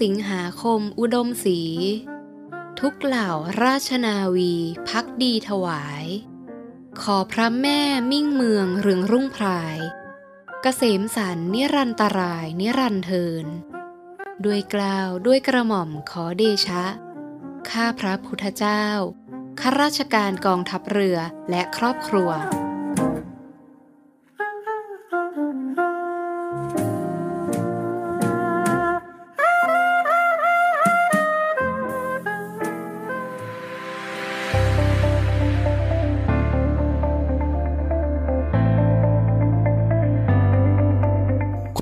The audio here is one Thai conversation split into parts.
สิงหาคมอุดมศรีทุกเหล่าราชนาวีพักดีถวาย ขอพระแม่มิ่งเมืองเรืองรุ่งพรายกเกษมสันนิรันตรายนิรันเทิน ด้วยกล่าวด้วยกระหม่อมขอเดชะ ข้าพระพุทธเจ้าข้าราชการกองทัพเรือและครอบครัว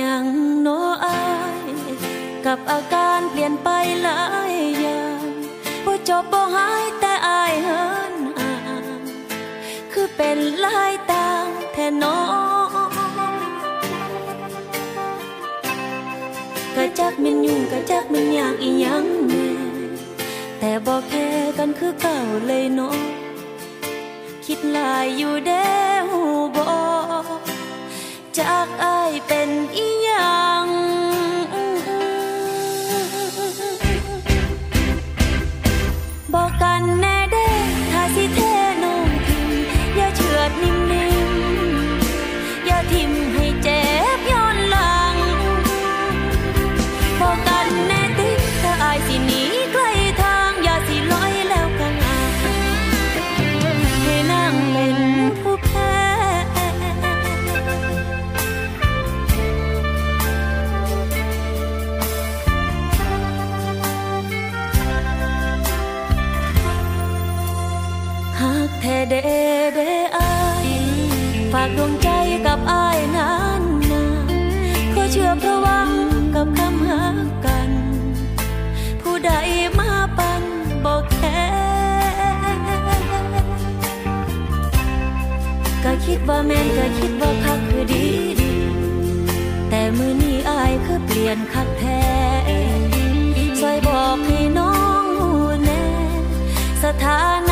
ยังโนอาย กับอาการเปลี่ยนไปหลายอย่างบ่จบบ่หายแต่อายเฮินอ่างคือเป็นหลายต่างแท่นอกะจักมันยุ่งกะจักมันยากอีหยังแน่แต่บ่แพ้กันคือเก่าเลยนาะคิดหลายอยู่เด้ จากอายเป็นอีหยัง ว่าแม่นก็คิดว่าคักคือดีดี แต่มือนี้อายคือเปลี่ยนคักแท้ซอยบอกให้น้องหูแน่สถานะ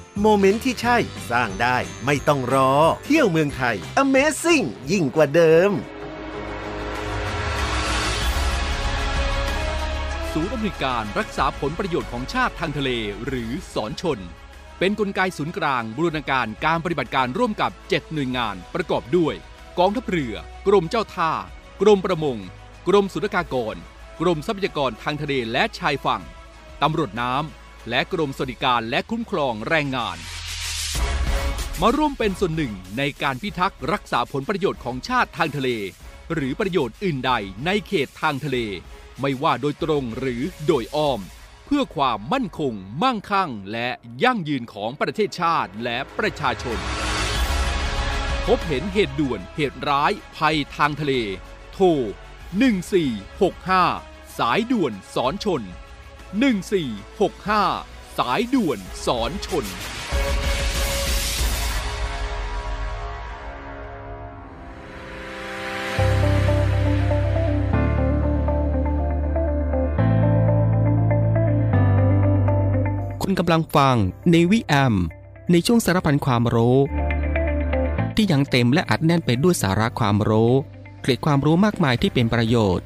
moment ที่ใช่สร้างได้ไม่ต้องรอ เที่ยวเมืองไทย Amazing ยิ่งกว่าเดิม ศูนย์อำนวยการรักษาผลประโยชน์ของชาติทางทะเลหรือสอนชน เป็นนกลไกศูนย์กลางบูรณาการการปฏิบัติการร่วมกับ 7 หน่วยงานประกอบด้วย กองทัพเรือ กรมเจ้าท่า กรมประมง กรมสุรากากร กรมทรัพยากรทางทะเลและชายฝั่งตำรวจน้ำ และกรมสวัสดิการและคุ้มครองแรงงาน มาร่วมเป็นส่วนหนึ่งในการพิทักษ์รักษาผลประโยชน์ของชาติทางทะเล หรือประโยชน์อื่นใดในเขตทางทะเล ไม่ว่าโดยตรงหรือโดยอ้อม เพื่อความมั่นคง มั่งคั่ง และยั่งยืนของประเทศชาติและประชาชน พบเห็นเหตุด่วนเหตุร้ายภัยทางทะเล โทร 1465 สายด่วนสอนชน 1465 สายด่วนสอนชน คุณกำลังฟังในวิแอม ในช่วงสารพันความรู้ ที่ยังเต็มและอัดแน่นไปด้วยสาระความรู้ เกร็ดความรู้มากมายที่เป็นประโยชน์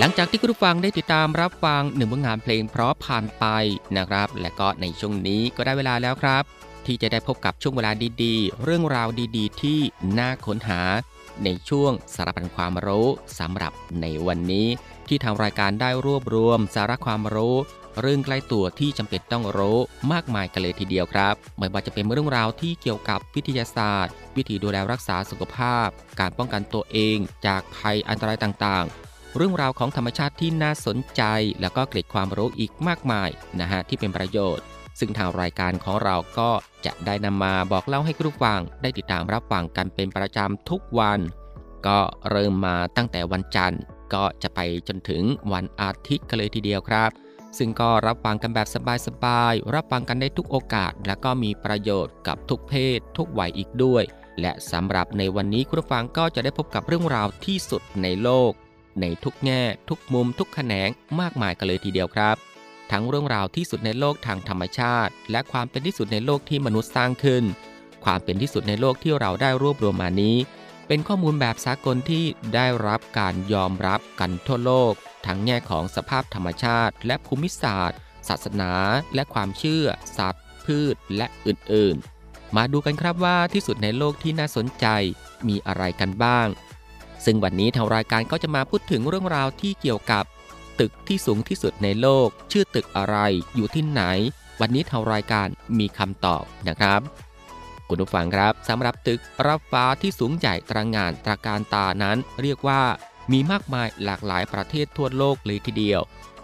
หลังจากที่คุณผู้ฟังได้ติดตามรับฟังหนึ่งผลงานเพลงเพราะผ่านไปนะครับ และก็ในช่วงนี้ก็ได้เวลาแล้วครับ ที่จะได้พบกับช่วงเวลาดีๆ เรื่องราวดีๆ ที่น่าค้นหา ในช่วงสารพันความรู้สำหรับในวันนี้ ที่ทางรายการได้รวบรวมสาระความรู้ เรื่องใกล้ตัวที่จำเป็นต้องรู้มากมายกันเลยทีเดียวครับไม่ว่าจะเป็นเรื่องราวที่เกี่ยวกับวิทยาศาสตร์ วิธีดูแลรักษาสุขภาพ การป้องกันตัวเอง จากภัยอันตรายต่างๆ เรื่องราวของธรรมชาติที่น่าสนใจ แล้วก็เกร็ดความรู้อีกมากมายนะฮะที่เป็นประโยชน์ ซึ่งทางรายการของเราก็จะได้นำมาบอกเล่าให้คุณผู้ฟัง ได้ติดตามรับฟังกันเป็นประจำทุกวัน ก็เริ่มมาตั้งแต่วันจันทร์ ก็จะไปจนถึงวันอาทิตย์กันเลยทีเดียวครับ ซึ่งก็รับฟังกันแบบสบายๆรับฟังกันได้ทุกโอกาส และก็มีประโยชน์กับทุกเพศ ทุกวัยอีกด้วย และสำหรับในวันนี้คุณผู้ฟังก็จะได้พบกับเรื่องราวที่สุดในโลก ในทุกแง่ ทุกมุมทุกแขนงมากมายกันเลยทีเดียวครับ ทั้งเรื่องราวที่สุดในโลกทางธรรมชาติ และความเป็นที่สุดในโลกที่มนุษย์สร้างขึ้น ความเป็นที่สุดในโลกที่เราได้รวบรวมมานี้ เป็นข้อมูลแบบสากลที่ได้รับการยอมรับกันทั่วโลก ทั้งแง่ของสภาพธรรมชาติ และภูมิศาสตร์ ศาสนา และความเชื่อ สัตว์ พืช และอื่นๆ มาดูกันครับว่าที่สุดในโลกที่น่าสนใจมีอะไรกันบ้าง ซึ่งวันนี้ทางรายการก็จะมาพูดถึงเรื่องราวที่เกี่ยวกับ ตึกที่สูงที่สุดในโลก ชื่อตึกอะไรอยู่ที่ไหน วันนี้ทางรายการมีคำตอบนะครับคุณผู้ฟังครับสำหรับตึกรับฟ้าที่สูงใหญ่ตระหง่านตระการตานั้น เรียกว่ามีมากมายหลากหลายประเทศทั่วโลกเลยทีเดียว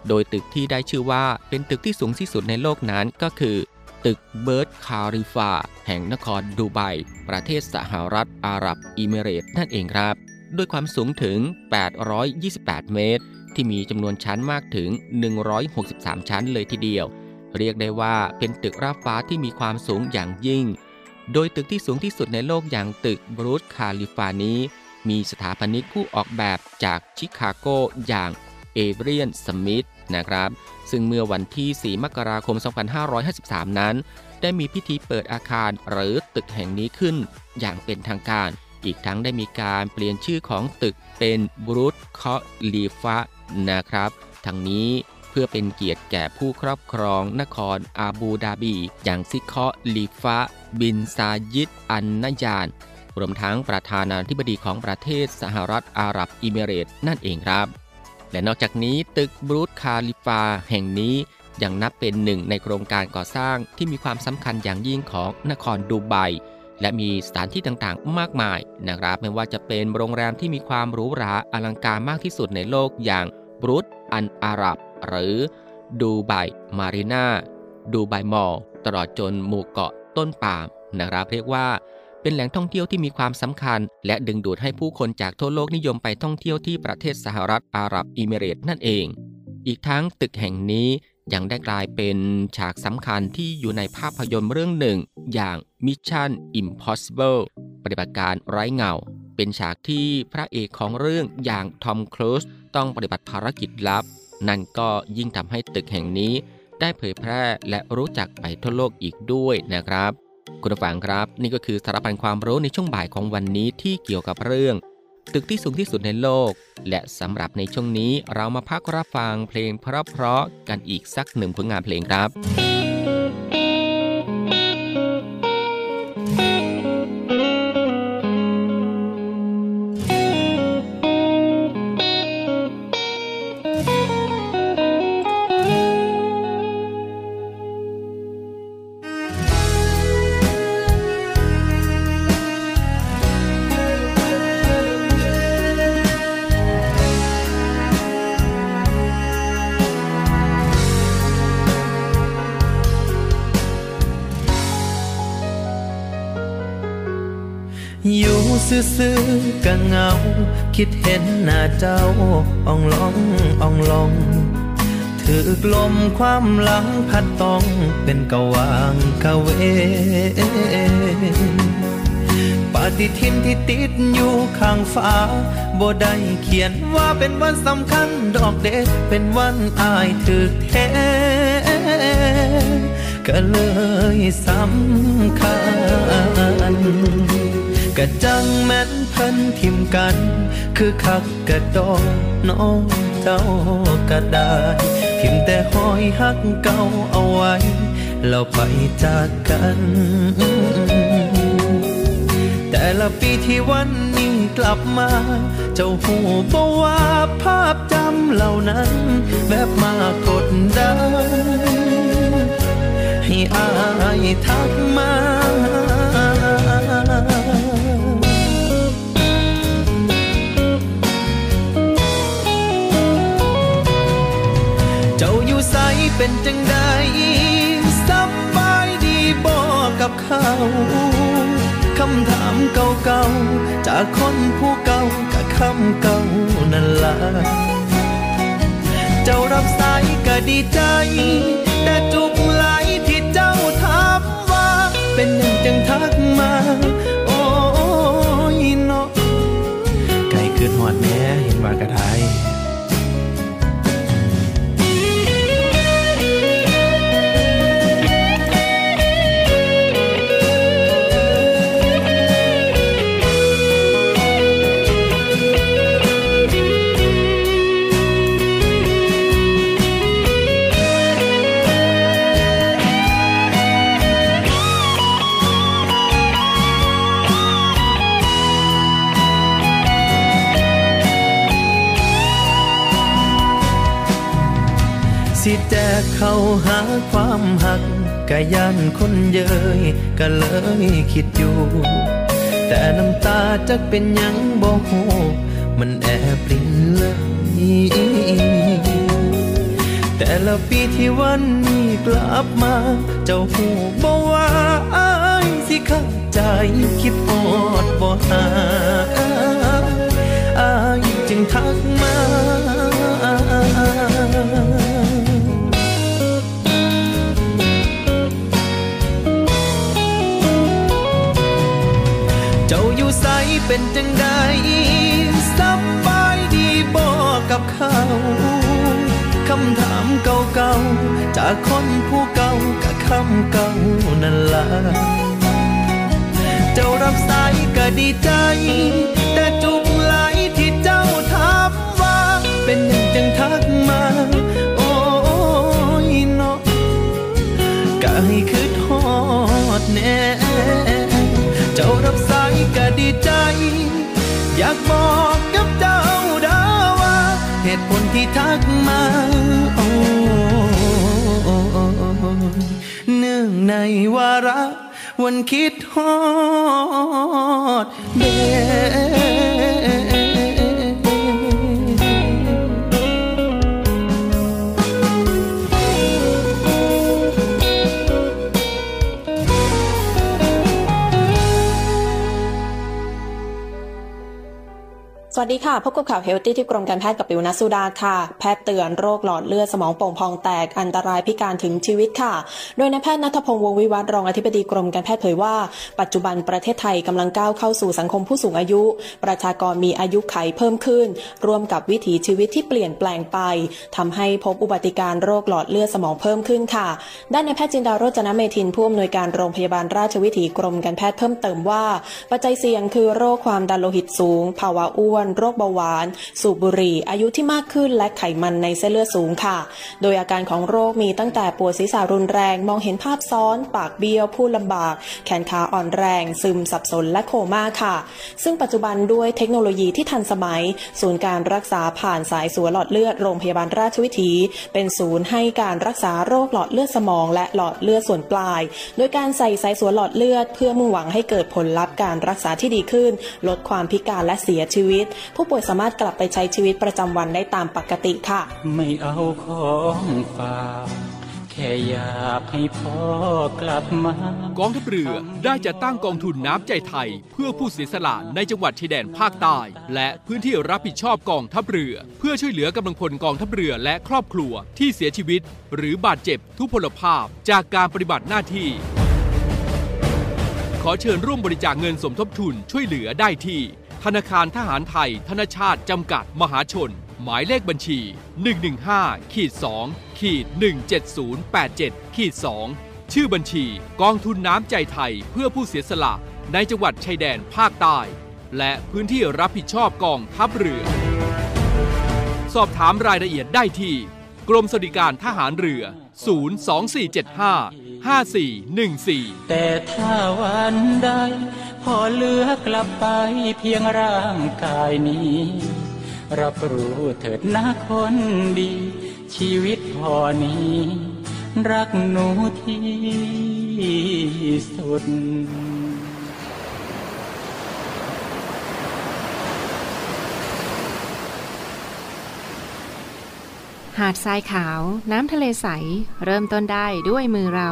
โดยตึกที่ได้ชื่อว่าเป็นตึกที่สูงที่สุดในโลกนั้นก็คือ ตึกเบิร์จคาลิฟาแห่งนครดูไบประเทศสหรัฐอาหรับเอมิเรตส์นั่นเองครับ ด้วยความสูงถึง 828 เมตร ที่มีจำนวนชั้นมากถึง 163 ชั้นเลยทีเดียว เรียกได้ว่าเป็นตึกระฟ้าที่มีความสูงอย่างยิ่ง โดยตึกที่สูงที่สุดในโลกอย่างตึกบุรจญ์คาลิฟานี้ มีสถาปนิกผู้ออกแบบจากชิคาโกอย่างเอเดรียนสมิธนะครับ ซึ่งเมื่อวันที่ 4 มกราคม 2553 นั้น ได้มีพิธีเปิดอาคารหรือตึกแห่งนี้ขึ้นอย่างเป็นทางการ อีกทั้งได้มีการเปลี่ยนชื่อของตึกเป็นบุรจญ์คอลีฟานะครับทั้งนี้เพื่อเป็นเกียรติแก่ผู้ครอบครองนครอาบูดาบี อย่างชีคคอลีฟาบินซายิดอันนายานรวมทั้งประธานาธิบดีของประเทศสหรัฐอาหรับอิมิเรตส์นั่นเองครับ และนอกจากนี้ตึกบรูซคาลิฟาแห่งนี้ยังนับเป็นหนึ่งในโครงการก่อสร้างที่มีความสำคัญอย่างยิ่งของนครดูไบ และมีสถานที่ต่างๆ มากมายนะครับไม่ว่าจะเป็นโรงแรมที่มีความหรูหราอลังการมากที่สุดในโลกอย่างบรูซอันอารับ หรือดูไบมารีนาดูไบมอลล์ตลอดจนหมู่เกาะต้นปาล์มนะครับเรียกว่าเป็นแหล่งท่องเที่ยวที่มีความสำคัญ และดึงดูดให้ผู้คนจากทั่วโลกนิยมไปท่องเที่ยวที่ประเทศสหรัฐอาหรับเอมิเรตส์นั่นเอง อีกทั้งตึกแห่งนี้ ยังได้กลายเป็นฉากสำคัญที่อยู่ในภาพยนตร์เรื่องหนึ่ง อย่าง Mission Impossible ปฏิบัติการไร้เงา เป็นฉากที่พระเอกของเรื่องอย่างทอมครูซต้องปฏิบัติภารกิจลับ นั่นก็ยิ่งทำให้ตึกแห่งนี้ ได้เผยแพร่และรู้จักไปทั่วโลกอีกด้วยนะครับ คุณผู้ฟังครับ นี่ก็คือสารพันความรู้ในช่วงบ่ายของวันนี้ที่เกี่ยวกับเรื่อง ตึกที่สูงที่สุดในโลก และสำหรับในช่วงนี้เรามาพักรับฟังเพลงเพราะๆกันอีกสักหนึ่งผลงานเพลงครับ ซื่อๆก็เหงา คิดเห็นหน้าเจ้าอ่องลองอ่องลอง ถือกลมความหลังพัดต้องเป็นกวางกะเวปฏิทินที่ติดอยู่ข้างฟ้าบ่ได้เขียนว่าเป็นวันสำคัญดอกเด็ดเป็นวันอายถือแท้ก็เลยสำคัญ กะจังแม่นเพิ่นทิมกัน คือคักกะดอกน้องเจ้ากะได้ทิมแต่หอยหักเก่าเอาไว้เราไปจากกัน แต่ละปีที่วันนี้กลับมา เจ้าหูบว่าภาพจำเหล่านั้นแบบมากดดันให้อายทักมา ใสเป็นจังใดสบายดีบ่กับเขาคำถามเก่าๆ จากคนผู้เก่ากับคำเก่านั่นละเจ้ารับสายก็ดีใจ แต่จุกไหลที่เจ้าถามว่า เป็นยังจังทักมา โอ้ยเนาะไก่คืนหอดแม่เห็นว่ากระไทย คนเยยก็เลยคิดอยู่ แต่น้ำตาจักเป็นยังบ่ฮู้มันแอบปรินเลยแต่ละปีที่วันนี้กลับมา เจ้าหูบ่ว่าอายสิเข้าใจคิดอดบ่หาอายจึงทักมา เก่าๆ จากคนผู้เก่ากับคำเก่านั่นละเจ้ารับสายก็ดีใจ แต่จุกไหลที่เจ้าถามว่า เป็นหยังจังทักมา โอ้ยเนาะก็ให้คืดฮอดแน่เจ้ารับสายก็ดีใจ อยากบอกกับเจ้าดาว่า เหตุผลที่ทักมา อ้เนื่องในวาระวันคิดฮอดเด สวัสดีค่ะ พบกับข่าว healthy ที่กรมการแพทย์กับปิวนัสุดาค่ะ แพทย์เตือนโรคหลอดเลือดสมองโป่งพองแตกอันตรายพิการถึงชีวิตค่ะ โดยนายแพทย์ณัฐพงศ์วงศ์วิวัฒน์รองอธิบดีกรมการแพทย์เผยว่า ปัจจุบันประเทศไทยกำลังก้าวเข้าสู่สังคมผู้สูงอายุ ประชากรมีอายุขัยเพิ่มขึ้น ร่วมกับวิถีชีวิตที่เปลี่ยนแปลงไปทำให้พบอุบัติการณ์โรคหลอดเลือดสมองเพิ่มขึ้นค่ะ ด้านนายแพทย์จินดาโรจนเมธินทร์ผู้อำนวยการโรงพยาบาลราชวิถีกรมการแพทย์เพิ่มเติมว่า ปัจจัยเสี่ยงคือโรคความดันโลหิตสูง ภาวะอ้วนโรคเบาหวาน สูบบุหรี่ อายุที่มากขึ้นและไขมันในเส้นเลือดสูงค่ะ โดยอาการของโรคมีตั้งแต่ปวดศีรษะรุนแรง มองเห็นภาพซ้อน ปากเบี้ยว พูดลำบาก แขนขาอ่อนแรง ซึมสับสนและโคม่าค่ะ ซึ่งปัจจุบันด้วยเทคโนโลยีที่ทันสมัย ศูนย์การรักษาผ่านสายสัวหลอดเลือดโรงพยาบาลราชวิถี เป็นศูนย์ให้การรักษาโรคหลอดเลือดสมองและหลอดเลือดส่วนปลาย โดยการใส่สายสัวหลอดเลือด เพื่อมุ่งหวังให้เกิดผลลัพธ์การรักษาที่ดีขึ้น ลดความพิการและเสียชีวิตผู้ป่วยสามารถกลับไปใช้ชีวิตประจำวันได้ตามปกติค่ะ ไม่เอาของฝากแแค่อยากให้พ่อกลับมากองทัพเรือได้จะตั้งกองทุนน้ำใจไทย เพื่อผู้เสียสละในจังหวัดชายแดนภาคใต้และพื้นที่รับผิดชอบกองทัพเรือ เพื่อช่วยเหลือกำลังพลกองทัพเรือและครอบครัวที่เสียชีวิต หรือบาดเจ็บทุพพลภาพจากการปฏิบัติหน้าที่ ขอเชิญร่วมบริจาคเงินสมทบทุนช่วยเหลือได้ที่ ธนาคารทหารไทย ธนชาติ จำกัด มหาชน หมายเลขบัญชี 115ขีด2ขีด17087ขีด2ชื่อบัญชี กองทุนน้ำใจไทยเพื่อผู้เสียสละ ในจังหวัดชายแดนภาคใต้ และพื้นที่รับผิดชอบกองทัพเรือ สอบถามรายละเอียดได้ที่ กรมสวัสดิการทหารเรือ 02475 5414 แต่ถ้าวันใด พอเหลือกลับไปเพียงร่างกายนี้ รับรู้เถิดนะคนดี ชีวิตพอนี้ รักหนูที่สุดหาดทรายขาว น้ำทะเลใส เริ่มต้นได้ด้วยมือเรา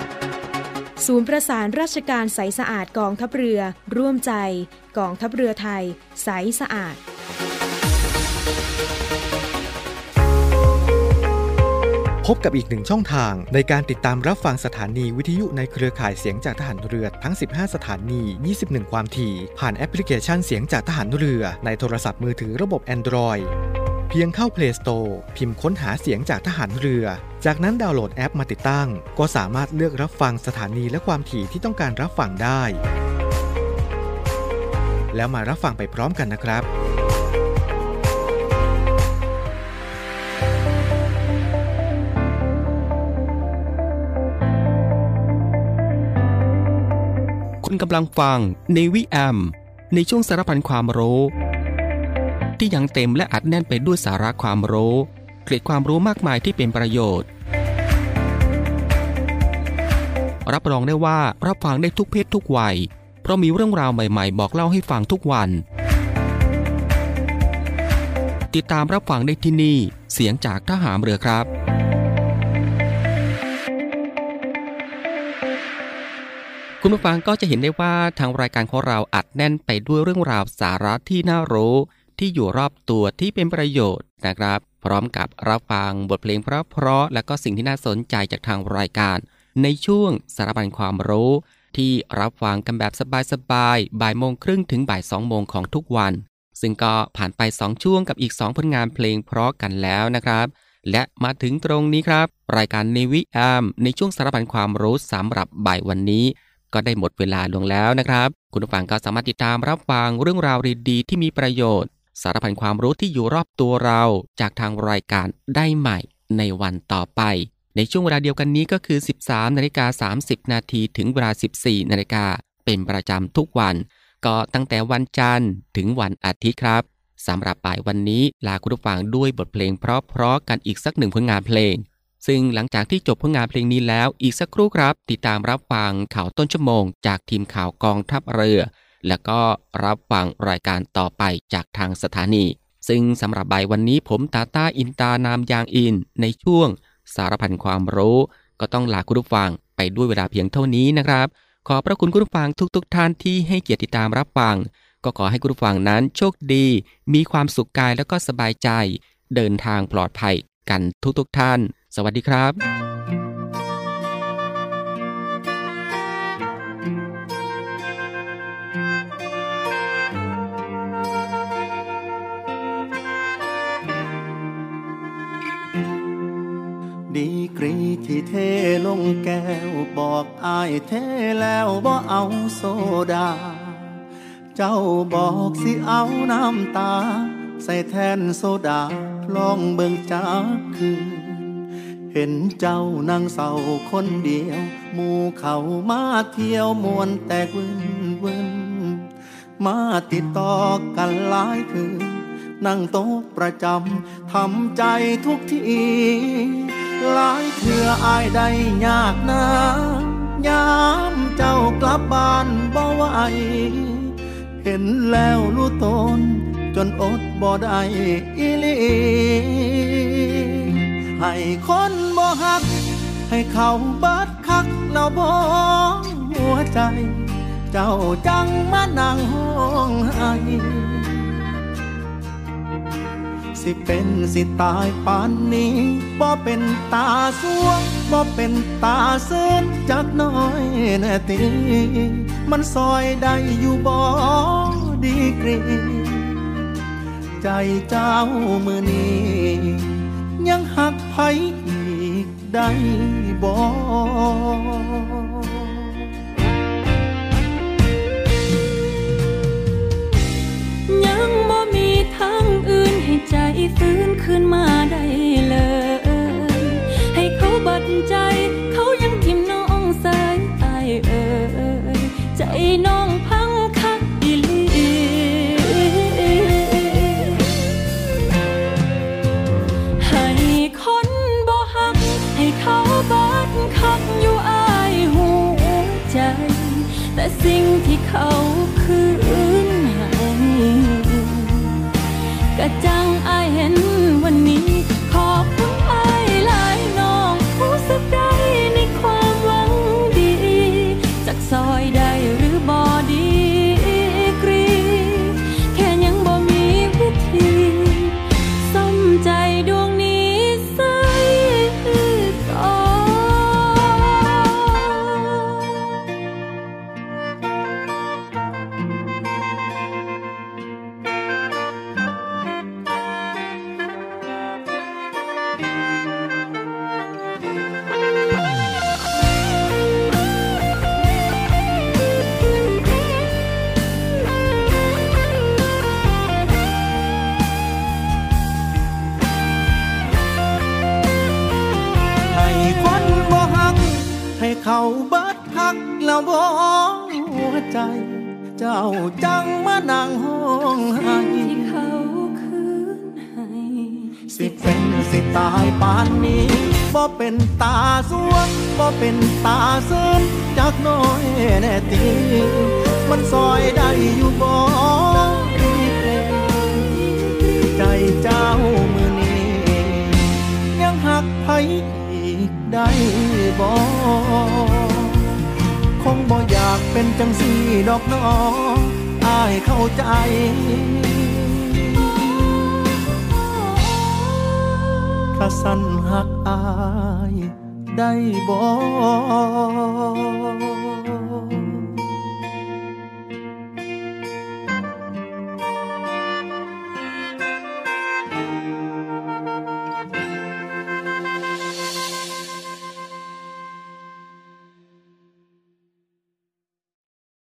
ศูนย์ประสานราชการใสสะอาดกองทัพเรือ ร่วมใจ กองทัพเรือไทย ใสสะอาด พบกับอีกหนึ่งช่องทางในการติดตามรับฟังสถานีวิทยุในเครือข่ายเสียงจากทหารเรือทั้ง 15 สถานี 21 ความถี่ ผ่านแอปพลิเคชันเสียงจากทหารเรือในโทรศัพท์มือถือระบบ Android เพียงเข้า Play Store พิมพ์ค้นหาเสียงจากทหารเรือ จากนั้นดาวน์โหลดแอปมาติดตั้ง ก็สามารถเลือกรับฟังสถานีและความถี่ที่ต้องการรับฟังได้ แล้วมารับฟังไปพร้อมกันนะครับคุณกำลังฟังในวิแอม ในช่วงสารพันความรู้ ที่ยังเต็มและอัดแน่นไปด้วยสาระความรู้เกร็ดความรู้มากมายที่เป็นประโยชน์ รับรองได้ว่ารับฟังได้ทุกเพศทุกวัย เพราะมีเรื่องราวใหม่ๆ บอกเล่าให้ฟังทุกวัน ติดตามรับฟังได้ที่นี่ เสียงจากทหารเรือครับคุณผู้ฟังก็จะเห็นได้ว่าทางรายการของเราอัดแน่นไปด้วยเรื่องราวสาระที่น่ารู้ ที่อยู่รอบตัวที่เป็นประโยชน์นะครับ พร้อมกับรับฟังบทเพลงเพราะๆและก็สิ่งที่น่าสนใจจากทางรายการ ในช่วงสารบัญความรู้ ที่รับฟังกันแบบสบายๆบ่ายโมงครึ่งถึงบ่ายสองโมงของทุกวัน ซึ่งก็ผ่านไป 2 ช่วงกับอีก 2 ผลงานเพลงเพราะกันแล้วนะครับ และมาถึงตรงนี้ครับ รายการในวิแอมในช่วงสารบัญความรู้สำหรับบ่ายวันนี้ก็ได้หมดเวลาลงแล้วนะครับ คุณผู้ฟังก็สามารถติดตามรับฟังเรื่องราวดีๆที่มีประโยชน์ สารพันความรู้ที่อยู่รอบตัวเราจากทางรายการได้ใหม่ในวันต่อไป ในช่วงเวลาเดียวกันนี้ก็คือ 13นาฬิกา30 นาทีถึงเวลา 14นาฬิกาเป็นประจำทุกวัน ก็ตั้งแต่วันจันทร์ถึงวันอาทิตย์ครับสำหรับป่ายวันนี้ลาคุณผู้ฟังด้วยบทเพลงเพราะๆกันอีกสักหนึ่งผลงานเพลง ซึ่งหลังจากที่จบผลงานเพลงนี้แล้วอีกสักครู่ครับ ติดตามรับฟังข่าวต้นชั่วโมง จากทีมข่าวกองทัพเรือ แล้วก็รับฟังรายการต่อไปจากทางสถานี ซึ่งสำหรับใบวันนี้ผมตาตาอินตานามยางอิน ในช่วงสารพันความรู้ ก็ต้องลาคุณผู้ฟังไปด้วยเวลาเพียงเท่านี้นะครับ ขอพระคุณคุณผู้ฟังทุกๆทท่านที่ให้เกียรติติดตามรับฟัง ก็ขอให้คุณผู้ฟังนั้นโชคดี มีความสุขกายแล้วก็สบายใจ เดินทางปลอดภัยกันทุกๆทท่าน สวัสดีครับ ดีกรีที่เทลงแก้ว บอกอายเทแล้วบ่เอาโซดา เจ้าบอกสิเอาน้ำตา ใส่แทนโซดาลองเบิ่งจากคืน เห็นเจ้านั่งเศร้าคนเดียว หมู่เขามาเที่ยวมวนแตกวินวินมาติดต่อกันหลายคืน นั่งโต๊ะประจำทำใจทุกที หลายเถื่ออายได้ยากนะยามเจ้ากลับบ้านบ่ไหวเห็นแล้วรู้ตนจนอดบ่ได้อีลีให้คนบ่ฮัก ให้เขาบัดคักแล้วบ่หัวใจ เจ้าจังมานั่งห้องไห้ สิเป็นสิตายปานนี้บ่เป็นตาสวงบ่เป็นตาเส้นจักน้อยแน่ตีมันซอยได้อยู่บ่ดีกรีใจเจ้ามือนี้ ยังหักไผอีกได้บ่ยังบ ทางอื่นให้ใจฟื้นขึ้นมาได้เลย ให้เขาบัดใจ เขายังทิมน้องสายตายเอ่ยใจน้องพังคักอีลีให้คนบ่หัก ให้เขาบัดคักอยู่อายหัวใจ แต่สิ่งที่เขา สิเป็นสิตายปานนี้บ่เป็นตาสวงบ่เป็นตาเสริมจากน้อยแน่ตีมันซอยได้อยู่บ่ดีใจเจ้ามือนี้ยังหักไผอีกได้บ่คงบ่อยากเป็นจังสีดอกน้ออายเข้าใจ ถ้าสั้นหักอายได้บ่